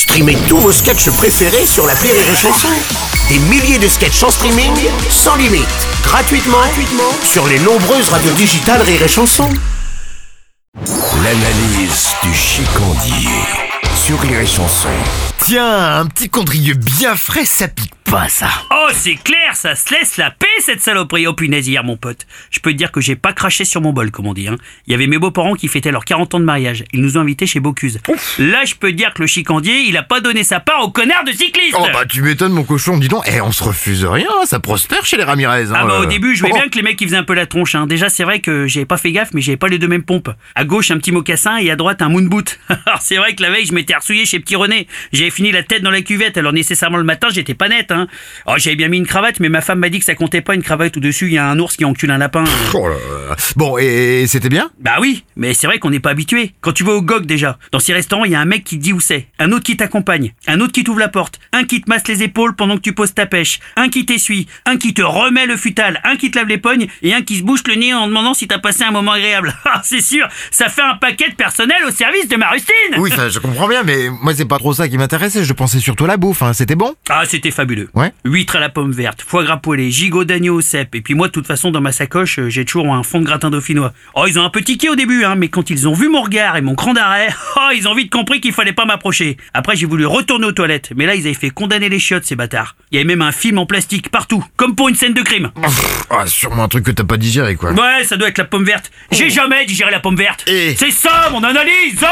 Streamez tous vos sketchs préférés sur la Rire et Chanson. Des milliers de sketchs en streaming, sans limite, gratuitement, gratuitement sur les nombreuses radios digitales Rire et Chanson. L'analyse du chicandier sur Rire et Chanson. Tiens, un petit condrieux bien frais, ça pique pas ça. Oh, c'est clair, ça se laisse la paix, cette saloperie. Oh, punaise, hier, mon pote. Je peux te dire que j'ai pas craché sur mon bol, comme on dit. Hein. Il y avait mes beaux-parents qui fêtaient leurs 40 ans de mariage. Ils nous ont invités chez Bocuse. Là, je peux te dire que le chicandier, il a pas donné sa part au connard de cycliste. Oh bah tu m'étonnes mon cochon, dis donc, eh, on se refuse rien, ça prospère chez les Ramirez. hein, Ah bah au euh. début je voyais Oh. bien que les mecs ils faisaient un peu la tronche hein. Déjà c'est vrai que j'avais pas fait gaffe mais j'avais pas les deux mêmes pompes. À gauche un petit mocassin et à droite un moon boot. Alors c'est vrai que la veille je m'étais ressouillé chez petit René. J'avais fini la tête dans la cuvette alors nécessairement le matin j'étais pas net hein. Oh j'avais bien mis une cravate mais ma femme m'a dit que ça comptait pas une cravate où dessus il y a un ours qui encule un lapin. Oh. Bon, et, et c'était bien? Bah oui, mais c'est vrai qu'on n'est pas habitué. Quand tu vas au GOG déjà, dans ces restaurants, il y a un mec qui te dit où c'est, un autre qui t'accompagne, un autre qui t'ouvre la porte, un qui te masse les épaules pendant que tu poses ta pêche, un qui t'essuie, un qui te remet le futal, un qui te lave les pognes et un qui se bouche le nez en demandant si t'as passé un moment agréable. Ah, c'est sûr, ça fait un paquet de personnel au service de ma rustine Oui, ça je comprends bien, mais moi c'est pas trop ça qui m'intéressait, je pensais surtout à la bouffe, hein. c'était bon? Ah, c'était fabuleux. Ouais. Huîtres à la pomme verte, foie gras poêlé, gigot d'agneau au cèpe. Et puis moi, de toute façon, dans ma sacoche, euh, j'ai toujours un fond de gratin dauphinois. Oh, ils ont un peu tiqué au début, hein, mais quand ils ont vu mon regard et mon cran d'arrêt, oh, ils ont vite compris qu'il fallait pas m'approcher. Après, j'ai voulu retourner aux toilettes, mais là, ils avaient fait condamner les chiottes, ces bâtards. Il y avait même un film en plastique partout, comme pour une scène de crime. Ah, Sûrement un truc que t'as pas digéré quoi. Ouais, ça doit être la pomme verte. J'ai jamais digéré la pomme verte. Et C'est ça, mon analyse